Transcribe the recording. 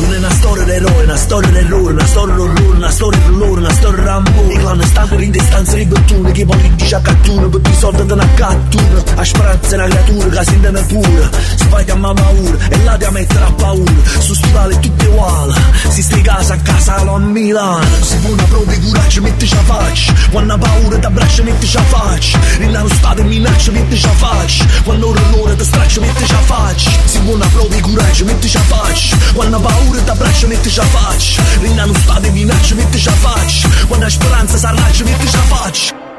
Non è una storia d'eroe, una storia d'errore, una storia d'orrore, una storia loro, una storia d'amore. I clan stanno in distanza di bottone, che poi dice a cattura, per i soldi da una cattura. A speranza è una creatura che si intende pure, fa chiamare paura, e là ti mettere a paura. Su stivali tutti uguali, si stai casa a casa a Milano. Si può una prova di coraggio, mettici a faccia, quando ha paura ti abbraccia, mettici a faccia. Rinna lo stato e minaccia, mettici a faccia, quando l'ora ti straccia, mettici a faccia. Si può una prova di coraggio, mettici a faccia, quando paura ti abbraccia, mettici a faccia. Rinna lo stato e minaccia, mettici a faccia, quando ha speranza s'arraccia, mettici a faccia.